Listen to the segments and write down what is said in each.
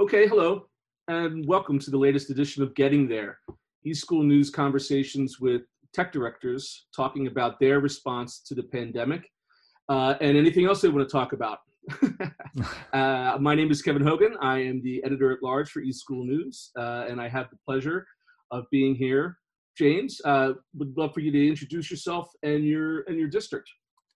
Okay, hello, and welcome to the latest edition of Getting There, eSchool News conversations with tech directors talking about their response to the pandemic uh, and anything else they want to talk about. uh, my name is Kevin Hogan. I am the editor at large for eSchool News, uh, and I have the pleasure of being here. James, uh, would love for you to introduce yourself and your and your district.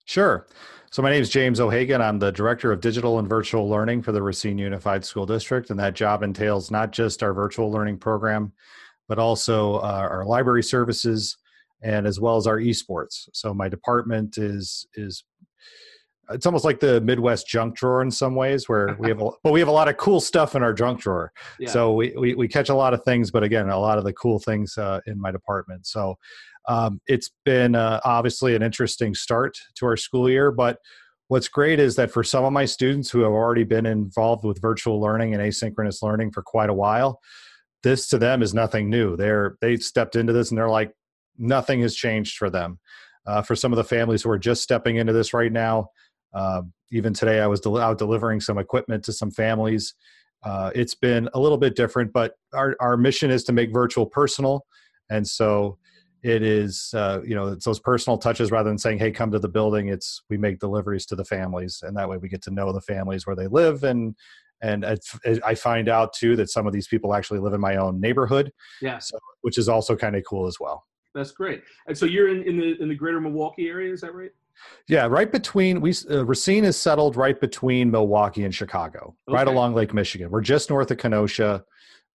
Sure. So my name is James O'Hagan. I'm the Director of Digital and Virtual Learning for the Racine Unified School District, and that job entails not just our virtual learning program, but also uh, our library services and as well as our esports. So my department is is it's almost like the Midwest junk drawer in some ways, where we have a, but we have a lot of cool stuff in our junk drawer. Yeah. So we, we, we catch a lot of things, but again, a lot of the cool things uh, in my department. So um, it's been uh, obviously an interesting start to our school year, but what's great is that for some of my students who have already been involved with virtual learning and asynchronous learning for quite a while, this to them is nothing new. They're they stepped into this and they're like nothing has changed for them. Uh, for some of the families who are just stepping into this right now, uh, even today I was del- out delivering some equipment to some families. Uh, it's been a little bit different, but our our mission is to make virtual personal, and so it is uh, you know it's those personal touches rather than saying hey come to the building. It's we make deliveries to the families and that way we get to know the families where they live. And and i find out too that some of these people actually live in my own neighborhood. Yeah. So, which is also kind of cool as well. That's great. And so you're in, in the in the greater milwaukee area is that right yeah right between we uh, racine is settled right between milwaukee and chicago okay. right along lake michigan we're just north of kenosha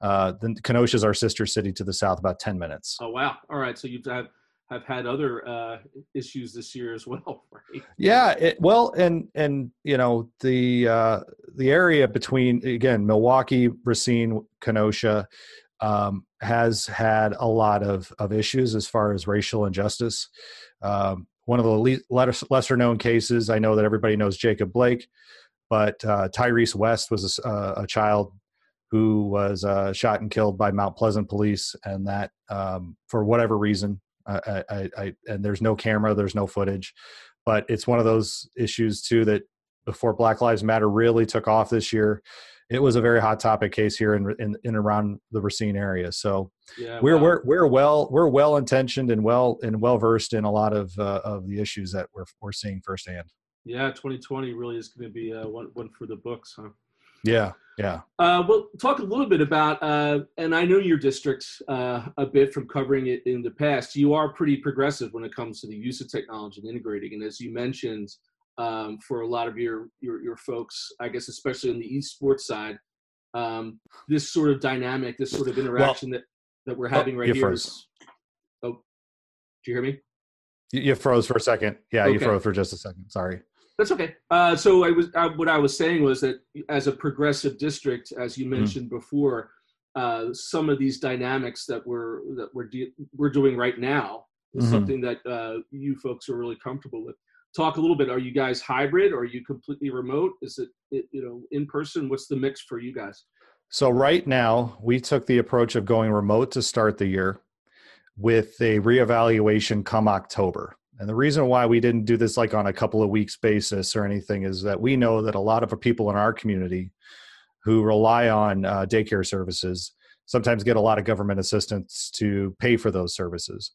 uh, then Kenosha is our sister city to the south, about ten minutes. Oh wow! All right, so you've have, have had other uh, issues this year as well, right? Yeah, it, well, and and you know the uh, the area between again Milwaukee, Racine, Kenosha um, has had a lot of of issues as far as racial injustice. Um, one of the le- lesser known cases, I know that everybody knows Jacob Blake, but uh, Tyrese West was a, a child who was uh, shot and killed by Mount Pleasant police, and that um, for whatever reason, I, I, I, and there's no camera, there's no footage, but it's one of those issues too that before Black Lives Matter really took off this year, it was a very hot topic case here in in, in around the Racine area. So yeah, we're wow. we're we're well we're well intentioned and well and well versed in a lot of uh, of the issues that we're we're seeing firsthand. Yeah, 2020 really is going to be uh, one one for the books, huh? Yeah, yeah. Uh, well, talk a little bit about, uh, and I know your district uh, a bit from covering it in the past. You are pretty progressive when it comes to the use of technology and integrating. And as you mentioned, um, for a lot of your, your, your folks, I guess especially on the esports side, um, this sort of dynamic, this sort of interaction well, that that we're having oh, right here. Is, oh, do you hear me? You froze for a second. Yeah, okay. you froze for just a second. Sorry. That's okay. Uh, so I was uh, what I was saying was that as a progressive district, as you mm-hmm. mentioned mm. before, uh, some of these dynamics that we're that we're de- we're doing right now is mm-hmm. something that uh, you folks are really comfortable with. Talk a little bit. Are you guys hybrid? Or are you completely remote? Is it, it you know in person? What's the mix for you guys? So right now, we took the approach of going remote to start the year, with a reevaluation come October. And the reason why we didn't do this like on a couple of weeks basis or anything is that we know that a lot of people in our community who rely on uh, daycare services sometimes get a lot of government assistance to pay for those services.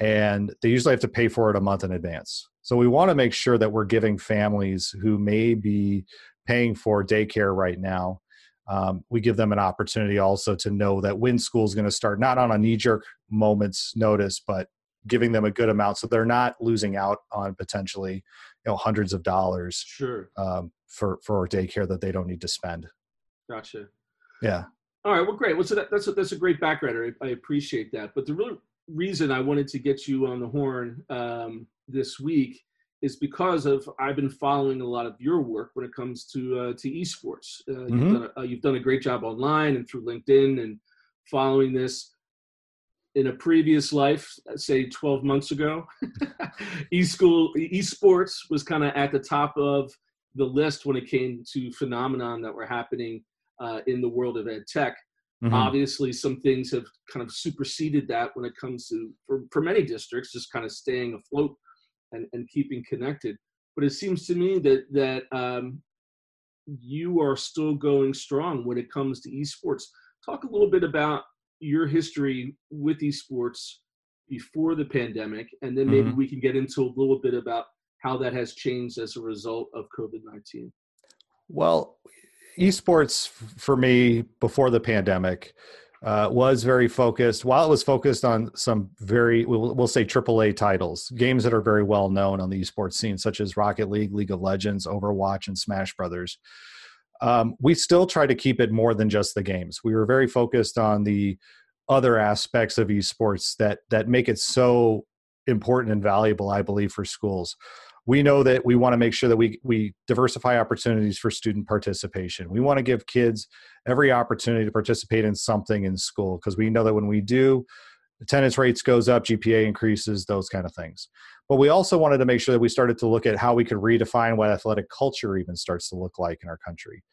And they usually have to pay for it a month in advance. So we want to make sure that we're giving families who may be paying for daycare right now, um, we give them an opportunity also to know that when school is going to start, not on a knee jerk moment's notice, but giving them a good amount so they're not losing out on potentially you know hundreds of dollars sure. um, for for daycare that they don't need to spend. Gotcha. Yeah. All right well great. Well so that, that's a, that's a great background. I, I appreciate that. But the real reason i wanted to get you on the horn um, this week is because of I've been following a lot of your work when it comes to uh, to esports. Uh, mm-hmm. you've, done a, uh, you've done a great job online and through LinkedIn and following this in a previous life, say 12 months ago, e-school, esports was kind of at the top of the list when it came to phenomenon that were happening uh, in the world of ed tech. Mm-hmm. Obviously, some things have kind of superseded that when it comes to, for, for many districts, just kind of staying afloat and, and keeping connected. But it seems to me that that um, you are still going strong when it comes to esports. Talk a little bit about your history with esports before the pandemic, and then maybe mm-hmm. we can get into a little bit about how that has changed as a result of COVID 19. Well, esports for me before the pandemic uh, was very focused. While it was focused on some very, we'll, we'll say AAA titles, games that are very well known on the esports scene, such as Rocket League, League of Legends, Overwatch, and Smash Brothers. Um, we still try to keep it more than just the games. We were very focused on the other aspects of esports that that make it so important and valuable, I believe, for schools we know that we want to make sure that we we diversify opportunities for student participation. We want to give kids every opportunity to participate in something in school because we know that when we do, attendance rates goes up, GPA increases, those kind of things. But we also wanted to make sure that we started to look at how we could redefine what athletic culture even starts to look like in our country.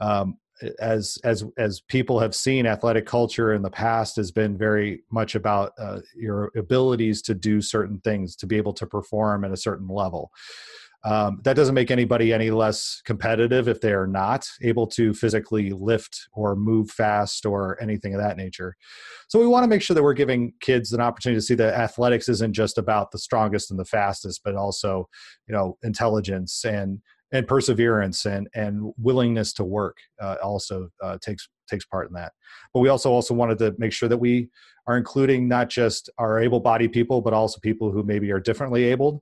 Um, as as as people have seen athletic culture in the past has been very much about uh, your abilities to do certain things to be able to perform at a certain level. Um, that doesn't make anybody any less competitive if they are not able to physically lift or move fast or anything of that nature. So we want to make sure that we're giving kids an opportunity to see that athletics isn't just about the strongest and the fastest but also you know intelligence and and perseverance and and willingness to work uh, also uh, takes takes part in that. But we also also wanted to make sure that we are including not just our able-bodied people, but also people who maybe are differently abled.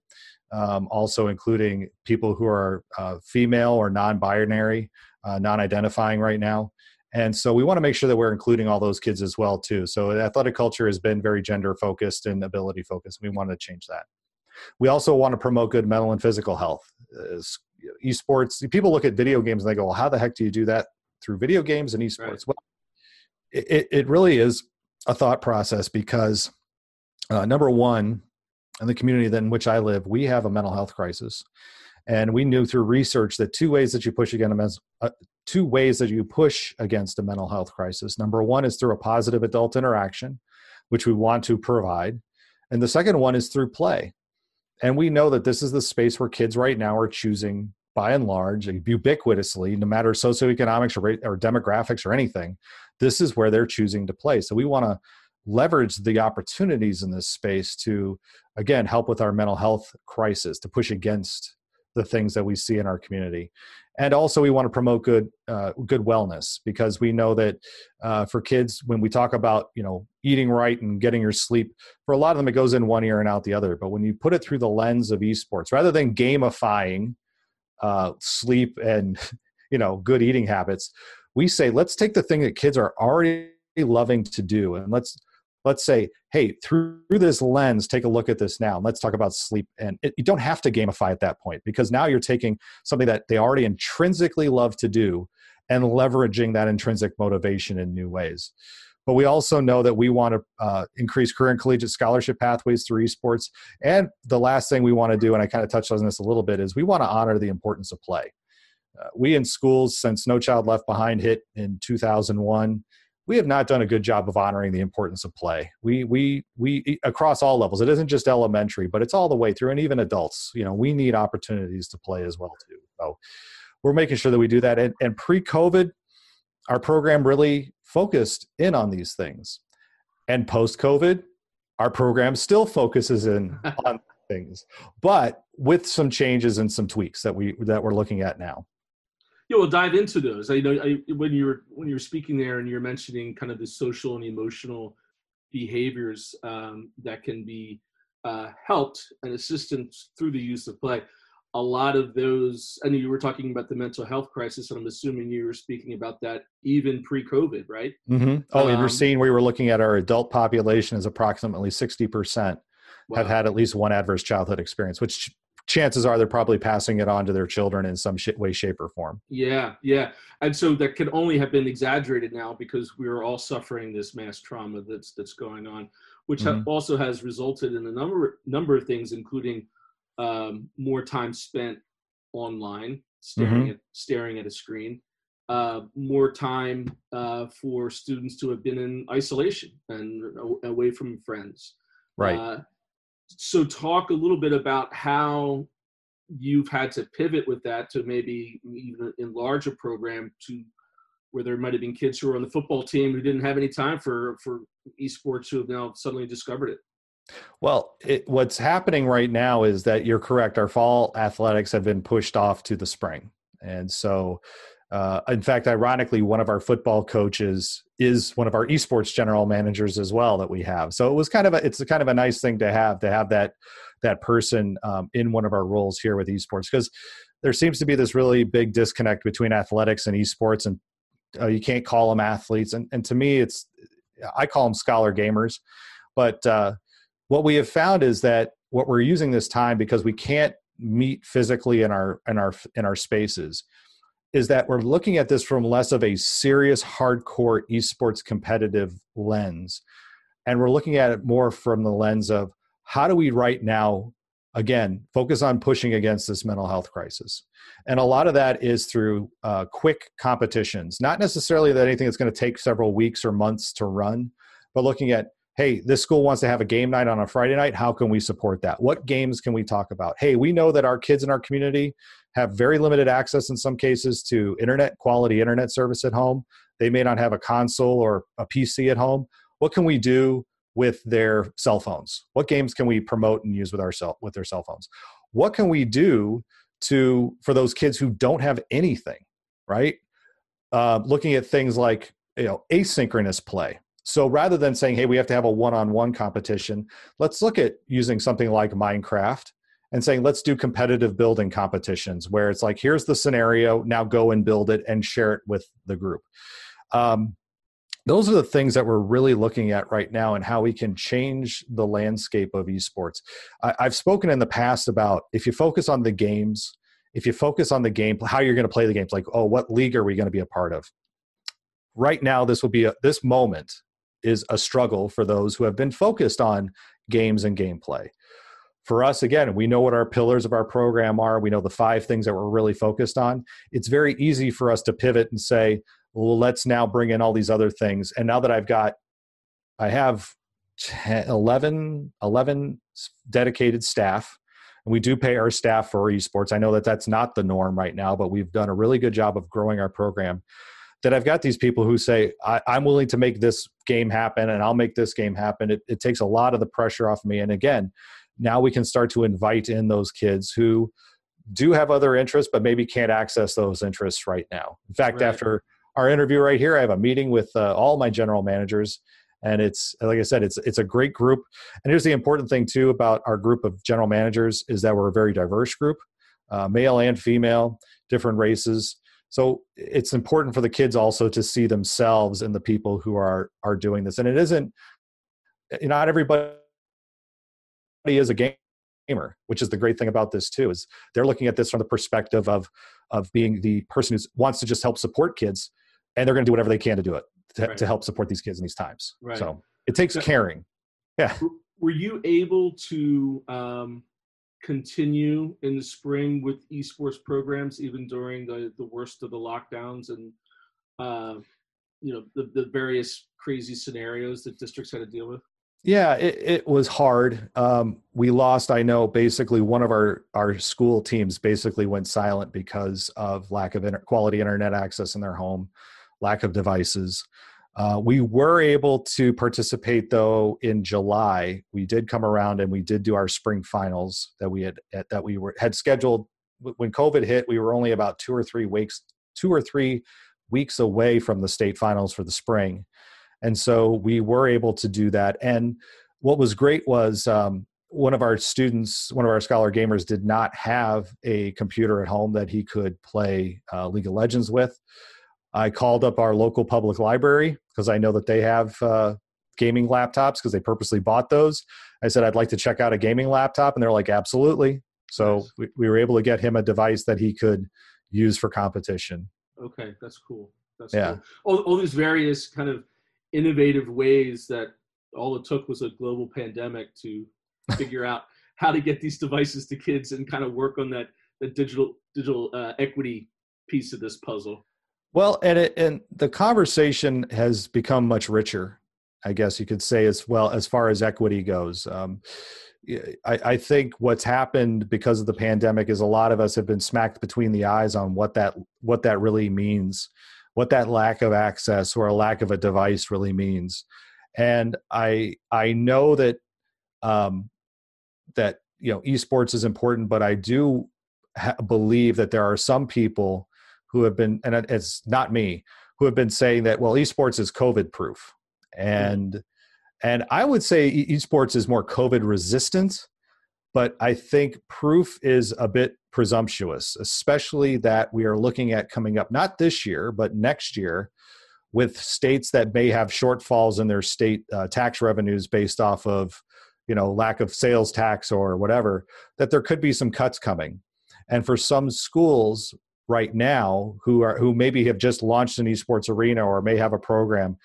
Um, also including people who are uh, female or non-binary, uh, non-identifying right now. And so we want to make sure that we're including all those kids as well too. So athletic culture has been very gender focused and ability focused. We want to change that. We also want to promote good mental and physical health. Esports people look at video games and they go well how the heck do you do that through video games and esports? Right. well it, it really is a thought process because uh, number one in the community that in which i live we have a mental health crisis. And we knew through research that two ways that you push against uh, two ways that you push against a mental health crisis. Number one is through a positive adult interaction which we want to provide. And the second one is through play and we know that this is the space where kids right now are choosing by and large ubiquitously no matter socioeconomics or, or demographics or anything this is where they're choosing to play. So we want to leverage the opportunities in this space to again help with our mental health crisis to push against the things that we see in our community and also we want to promote good uh, good wellness because we know that uh, for kids when we talk about you know eating right and getting your sleep for a lot of them it goes in one ear and out the other. But when you put it through the lens of esports rather than gamifying uh, sleep and you know good eating habits we say let's take the thing that kids are already loving to do and let's let's say, hey, through, this lens, take a look at this now. And let's talk about sleep. And it, you don't have to gamify at that point because now you're taking something that they already intrinsically love to do and leveraging that intrinsic motivation in new ways. But we also know that we want to uh, increase career and collegiate scholarship pathways through esports. And the last thing we want to do, and I kind of touched on this a little bit, is we want to honor the importance of play. Uh, we in schools, since No Child Left Behind hit in 2001, we have not done a good job of honoring the importance of play. We we we across all levels. It isn't just elementary, but it's all the way through, and even adults. You know, we need opportunities to play as well too. So we're making sure that we do that. And, and pre-COVID, our program really focused in on these things. And post-COVID, our program still focuses in on things, but with some changes and some tweaks that we that we're looking at now yeah, we'll dive into those. I know I, when you're when you're speaking there and you're mentioning kind of the social and emotional behaviors um, that can be uh, helped and assisted through the use of play. A lot of those, and you were talking about the mental health crisis, and I'm assuming you were speaking about that even pre-COVID, right? Mm-hmm. Oh, um, and you're seeing we were looking at our adult population is approximately 60 percent wow. have had at least one adverse childhood experience, which chances are they're probably passing it on to their children in some way, shape, or form. Yeah, yeah, and so that can only have been exaggerated now because we are all suffering this mass trauma that's that's going on, which mm-hmm. ha- also has resulted in a number number of things, including um, more time spent online, staring mm-hmm. at staring at a screen, uh, more time uh, for students to have been in isolation and away from friends. Right. Uh, so talk a little bit about how you've had to pivot with that to maybe even enlarge a program to where there might have been kids who were on the football team who didn't have any time for for esports who have now suddenly discovered it. Well, it, what's happening right now is that you're correct. Our fall athletics have been pushed off to the spring, and so uh, in fact, ironically, one of our football coaches is one of our esports general managers as well that we have. So it was kind of a, it's a kind of a nice thing to have to have that that person um, in one of our roles here with esports because there seems to be this really big disconnect between athletics and esports, and uh, you can't call them athletes. And and to me, it's I call them scholar gamers. But uh, what we have found is that what we're using this time because we can't meet physically in our in our in our spaces is that we're looking at this from less of a serious, hardcore esports competitive lens. And we're looking at it more from the lens of how do we right now, again, focus on pushing against this mental health crisis. And a lot of that is through uh, quick competitions, not necessarily that anything that's going to take several weeks or months to run, but looking at hey, this school wants to have a game night on a Friday night. How can we support that? What games can we talk about? Hey, we know that our kids in our community have very limited access in some cases to internet, quality internet service at home. They may not have a console or a PC at home. What can we do with their cell phones? What games can we promote and use with our cell with their cell phones? What can we do to for those kids who don't have anything, right? Uh, looking at things like you know asynchronous play. So rather than saying, "Hey, we have to have a one-on-one competition," let's look at using something like Minecraft and saying let's do competitive building competitions where it's like here's the scenario now go and build it and share it with the group. Um, those are the things that we're really looking at right now and how we can change the landscape of esports. I, i've spoken in the past about if you focus on the games if you focus on the game how you're going to play the games like oh what league are we going to be a part of? Right now this will be a, this moment is a struggle for those who have been focused on games and gameplay for us again we know what our pillars of our program are. We know the five things that we're really focused on. It's very easy for us to pivot and say well let's now bring in all these other things. And now that i've got i have 10, 11 11 dedicated staff and we do pay our staff for esports. I know that that's not the norm right now but we've done a really good job of growing our program. That I've got these people who say, I, am willing to make this game happen and I'll make this game happen. It, it, takes a lot of the pressure off me. And again, now we can start to invite in those kids who do have other interests but maybe can't access those interests right now. In fact right. after our interview right here i have a meeting with uh, all my general managers and it's like i said it's it's a great group. And here's the important thing too about our group of general managers is that we're a very diverse group uh, male and female different races. So it's important for the kids also to see themselves in the people who are are doing this. And it isn't not everybody is a gamer which is the great thing about this too is they're looking at this from the perspective of of being the person who wants to just help support kids and they're going to do whatever they can to do it to, right. to help support these kids in these times right. so it takes caring yeah were you able to um, continue in the spring with esports programs even during the, the worst of the lockdowns and uh, you know the, the various crazy scenarios that districts had to deal with yeah, it, it was hard. Um, we lost, I know, basically one of our, our school teams basically went silent because of lack of inter- quality internet access in their home, lack of devices. Uh, we were able to participate though in July. We did come around and we did do our spring finals that we had that we were had scheduled when COVID hit. We were only about two or three weeks, two or three weeks away from the state finals for the spring and so we were able to do that. And what was great was um, one of our students one of our scholar gamers did not have a computer at home that he could play uh, league of legends with. I called up our local public library because i know that they have uh, gaming laptops because they purposely bought those. I said i'd like to check out a gaming laptop. And they're like absolutely. So nice. we, we were able to get him a device that he could use for competition. Okay that's cool. That's yeah. cool. all, all these various kind of innovative ways that all it took was a global pandemic to figure out how to get these devices to kids and kind of work on that the digital digital uh, equity piece of this puzzle. Well, and it, and the conversation has become much richer, I guess you could say, as well as far as equity goes. Um, I, I think what's happened because of the pandemic is a lot of us have been smacked between the eyes on what that what that really means, what that lack of access or a lack of a device really means, and I I know that um, that you know esports is important, but I do ha- believe that there are some people who have been and it's not me who have been saying that well esports is COVID proof and. Mm and I would say esports is more COVID resistant, but I think proof is a bit presumptuous, especially that we are looking at coming up, not this year, but next year, with states that may have shortfalls in their state uh, tax revenues based off of you know lack of sales tax or whatever that there could be some cuts coming and for some schools right now who are who maybe have just launched an esports arena or may have a program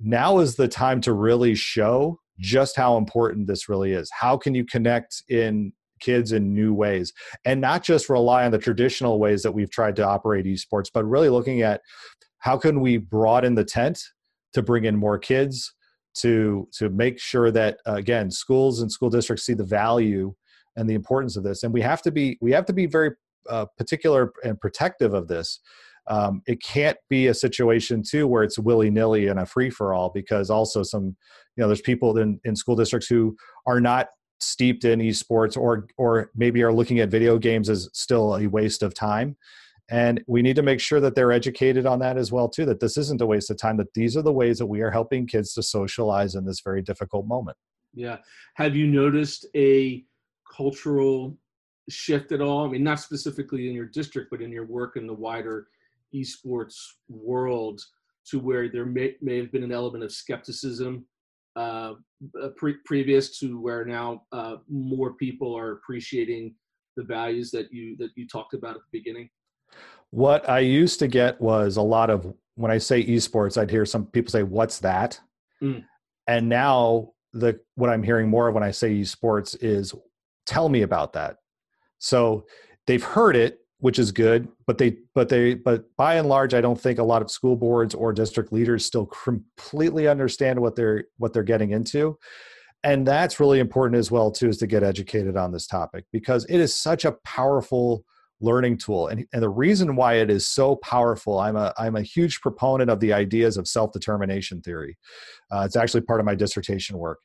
now is the time to really show just how important this really is. How can you connect in kids in new ways and not just rely on the traditional ways that we've tried to operate esports, but really looking at how can we broaden the tent to bring in more kids to to make sure that again schools and school districts see the value and the importance of this. And we have to be we have to be very uh, particular and protective of this. Um, it can't be a situation too where it's willy-nilly and a free-for-all because also some you know there's people in, in school districts who are not steeped in esports or or maybe are looking at video games as still a waste of time. And we need to make sure that they're educated on that as well too that this isn't a waste of time that these are the ways that we are helping kids to socialize in this very difficult moment. Yeah. Have you noticed a cultural shift at all? I mean not specifically in your district but in your work in the wider esports world to where there may, may have been an element of skepticism uh, uh, pre- previous to where now uh, more people are appreciating the values that you that you talked about at the beginning? What i used to get was a lot of when i say esports i'd hear some people say what's that? Mm. and now the what i'm hearing more of when i say esports is tell me about that. So they've heard it which is good but they but they but by and large i don't think a lot of school boards or district leaders still completely understand what they're what they're getting into. And that's really important as well too is to get educated on this topic because it is such a powerful learning tool. And, and the reason why it is so powerful i'm a i'm a huge proponent of the ideas of self-determination theory. Uh, it's actually part of my dissertation work.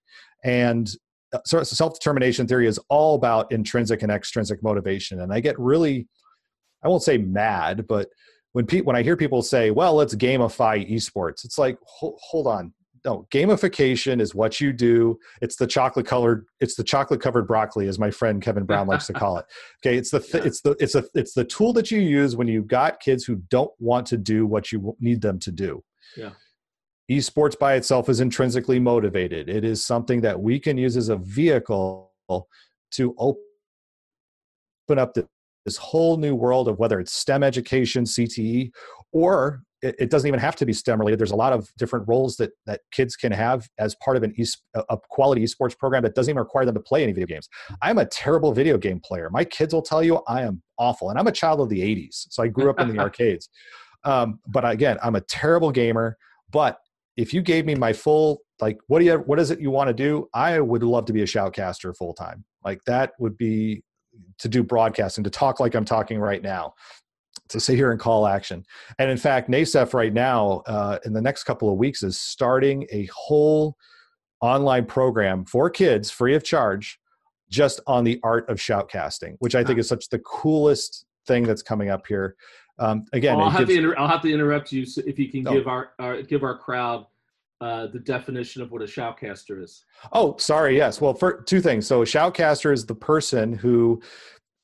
And uh, so self-determination theory is all about intrinsic and extrinsic motivation. And i get really I won't say mad, but when pe- when I hear people say, "Well, let's gamify esports," it's like, hold, hold on, no, gamification is what you do. It's the chocolate colored, it's the chocolate covered broccoli, as my friend Kevin Brown likes to call it. Okay, it's the th- yeah. it's the it's a it's the tool that you use when you've got kids who don't want to do what you need them to do. Yeah. Esports by itself is intrinsically motivated. It is something that we can use as a vehicle to open up the this whole new world of whether it's STEM education, CTE, or it, doesn't even have to be STEM related. There's a lot of different roles that that kids can have as part of an e- a quality esports program that doesn't even require them to play any video games. I'm a terrible video game player. My kids will tell you I am awful, and I'm a child of the '80s, so I grew up in the arcades. Um, but again, I'm a terrible gamer. But if you gave me my full like what do you what is it you want to do i would love to be a shoutcaster full time like that would be to do broadcasting, to talk like I'm talking right now, to sit here and call action. And in fact, NASEF right now, uh, in the next couple of weeks, is starting a whole online program for kids free of charge just on the art of shoutcasting, which I think is such the coolest thing that's coming up here. Um, again, I'll have, gives, to inter- I'll have to interrupt you so if you can give our, our give our crowd uh, the definition of what a shoutcaster is. Oh, sorry. Yes. Well, for two things. So, a shoutcaster is the person who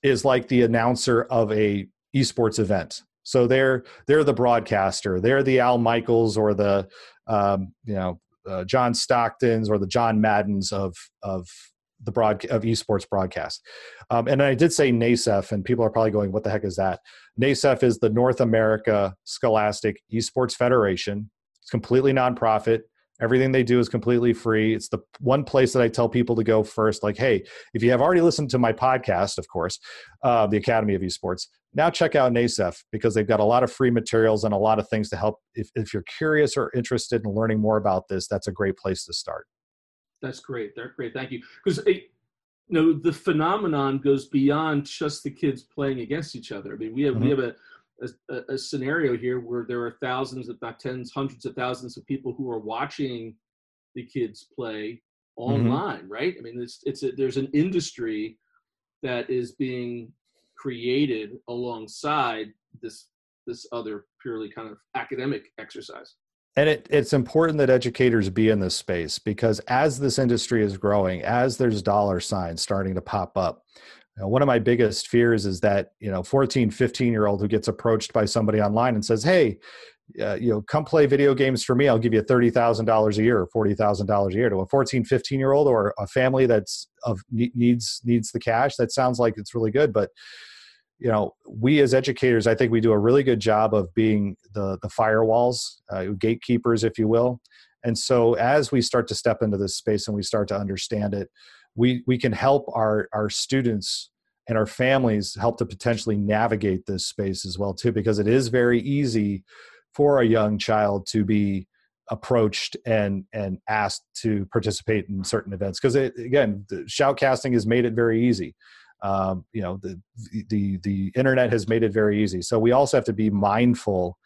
is like the announcer of a esports event. So they're they're the broadcaster. They're the Al Michaels or the um, you know uh, John Stocktons or the John Maddens of of the broad of esports broadcast. Um, and I did say NASEF, and people are probably going, "What the heck is that?" NASEF is the North America Scholastic Esports Federation. It's completely nonprofit. Everything they do is completely free. It's the one place that I tell people to go first. Like, hey, if you have already listened to my podcast, of course, uh, the Academy of Esports, now check out NASEF because they've got a lot of free materials and a lot of things to help. If, if you're curious or interested in learning more about this, that's a great place to start. That's great. That's great. Thank you. Because you know the phenomenon goes beyond just the kids playing against each other. I mean, we have mm-hmm. we have a a, a, scenario here where there are thousands, if not tens, hundreds of thousands of people who are watching the kids play mm-hmm. online, mm-hmm. right? I mean, it's it's a, there's an industry that is being created alongside this this other purely kind of academic exercise. And it, it's important that educators be in this space because as this industry is growing, as there's dollar signs starting to pop up, know, one of my biggest fears is that you know 14 15 year old who gets approached by somebody online and says hey uh, you know come play video games for me i'll give you $30000 a year or $40000 a year. To a 14 15 year old or a family that's of needs needs the cash that sounds like it's really good but you know we as educators i think we do a really good job of being the the firewalls uh, gatekeepers if you will. And so as we start to step into this space and we start to understand it we we can help our our students and our families help to potentially navigate this space as well too because it is very easy for a young child to be approached and and asked to participate in certain events because again shoutcasting has made it very easy. Um, you know the, the the internet has made it very easy. So we also have to be mindful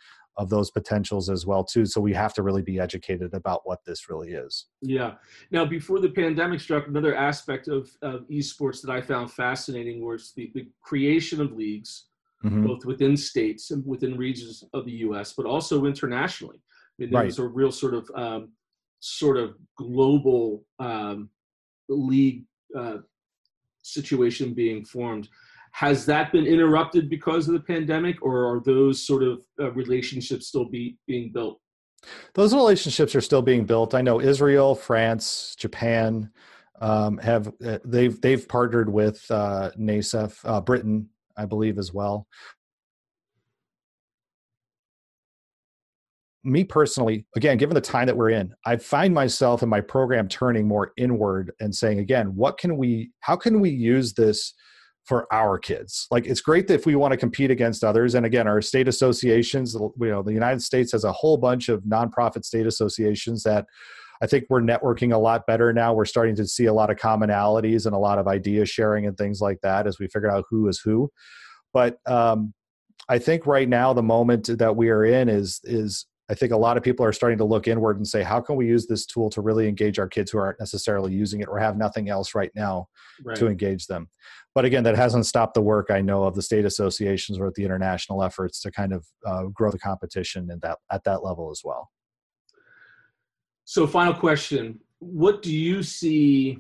of those potentials as well too. So we have to really be educated about what this really is. Yeah. Now before the pandemic struck another aspect of, of esports that i found fascinating was the, the creation of leagues mm-hmm. both within states and within regions of the us but also internationally. I mean there right. was a real sort of um, sort of global um, league uh, situation being formed has that been interrupted because of the pandemic, or are those sort of uh, relationships still be, being built? Those relationships are still being built. I know Israel, France, Japan um, have uh, they've they've partnered with uh, NASEF, uh, Britain, I believe, as well. me personally, again, given the time that we're in, I find myself in my program turning more inward and saying, again, what can we, how can we use this for our kids. Like it's great that if we want to compete against others, and again, our state associations, you know, the United States has a whole bunch of nonprofit state associations that I think we're networking a lot better now. We're starting to see a lot of commonalities and a lot of idea sharing and things like that as we figure out who is who. But um, I think right now the moment that we are in is is I think a lot of people are starting to look inward and say, how can we use this tool to really engage our kids who aren't necessarily using it or have nothing else right now right. to engage them? But again, that hasn't stopped the work I know of the state associations or the international efforts to kind of uh, grow the competition at that at that level as well. So, final question: What do you see?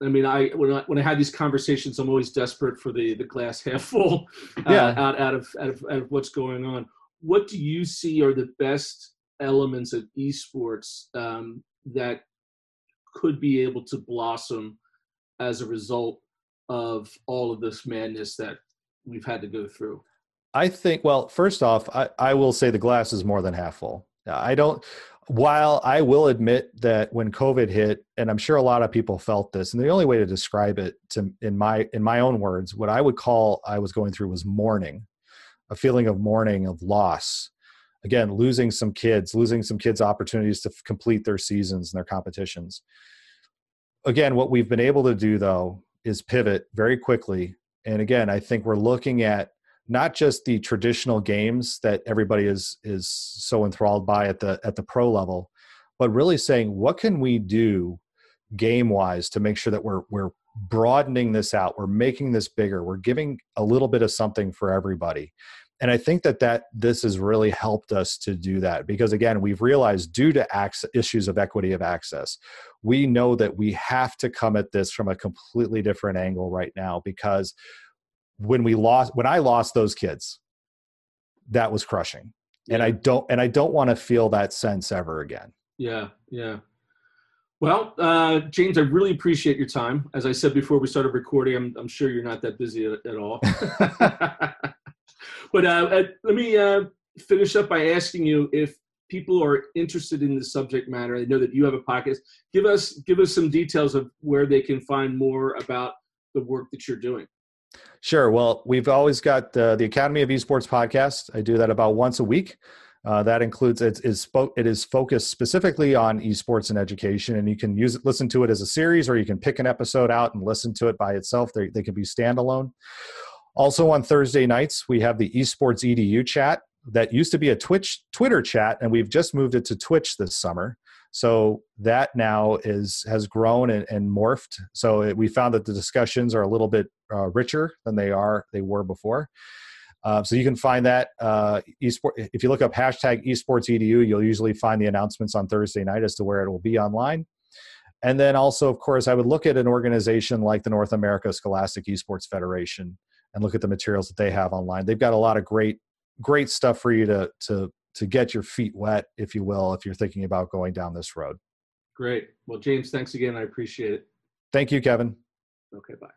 I mean, I when I when I have these conversations, I'm always desperate for the the glass half full. Uh, yeah. Out out of, out of out of what's going on what do you see are the best elements of esports um, that could be able to blossom as a result of all of this madness that we've had to go through? I think, well, first off, I, I will say the glass is more than half full. I don't, while I will admit that when COVID hit, and I'm sure a lot of people felt this, and the only way to describe it to in my in my own words, what I would call I was going through was mourning a feeling of mourning, of loss. Again, losing some kids, losing some kids' opportunities to f- complete their seasons and their competitions. Again, what we've been able to do though is pivot very quickly. And again, I think we're looking at not just the traditional games that everybody is is so enthralled by at the at the pro level, but really saying what can we do game wise to make sure that we're we're broadening this out we're making this bigger we're giving a little bit of something for everybody and i think that that this has really helped us to do that because again we've realized due to access, issues of equity of access we know that we have to come at this from a completely different angle right now because when we lost when i lost those kids that was crushing yeah. and i don't and i don't want to feel that sense ever again yeah yeah well, uh, James, I really appreciate your time. As I said before we started recording, I'm, I'm sure you're not that busy at, at all. But uh, uh, let me uh, finish up by asking you if people are interested in the subject matter. I know that you have a podcast. Give us give us some details of where they can find more about the work that you're doing. Sure. Well, we've always got uh, the Academy of Esports podcast. I do that about once a week. Uh, that includes it is it is focused specifically on esports and education, and you can use it, listen to it as a series, or you can pick an episode out and listen to it by itself. They they can be standalone. Also on Thursday nights, we have the esports edu chat that used to be a Twitch Twitter chat, and we've just moved it to Twitch this summer. So that now is has grown and, and morphed. So it, we found that the discussions are a little bit uh, richer than they are they were before. Uh, so you can find that uh, esport. If you look up hashtag esports edu, you'll usually find the announcements on Thursday night as to where it will be online. And then also, of course, I would look at an organization like the North America Scholastic Esports Federation and look at the materials that they have online. They've got a lot of great, great stuff for you to to to get your feet wet, if you will, if you're thinking about going down this road. Great. Well, James, thanks again. I appreciate it. Thank you, Kevin. Okay, bye.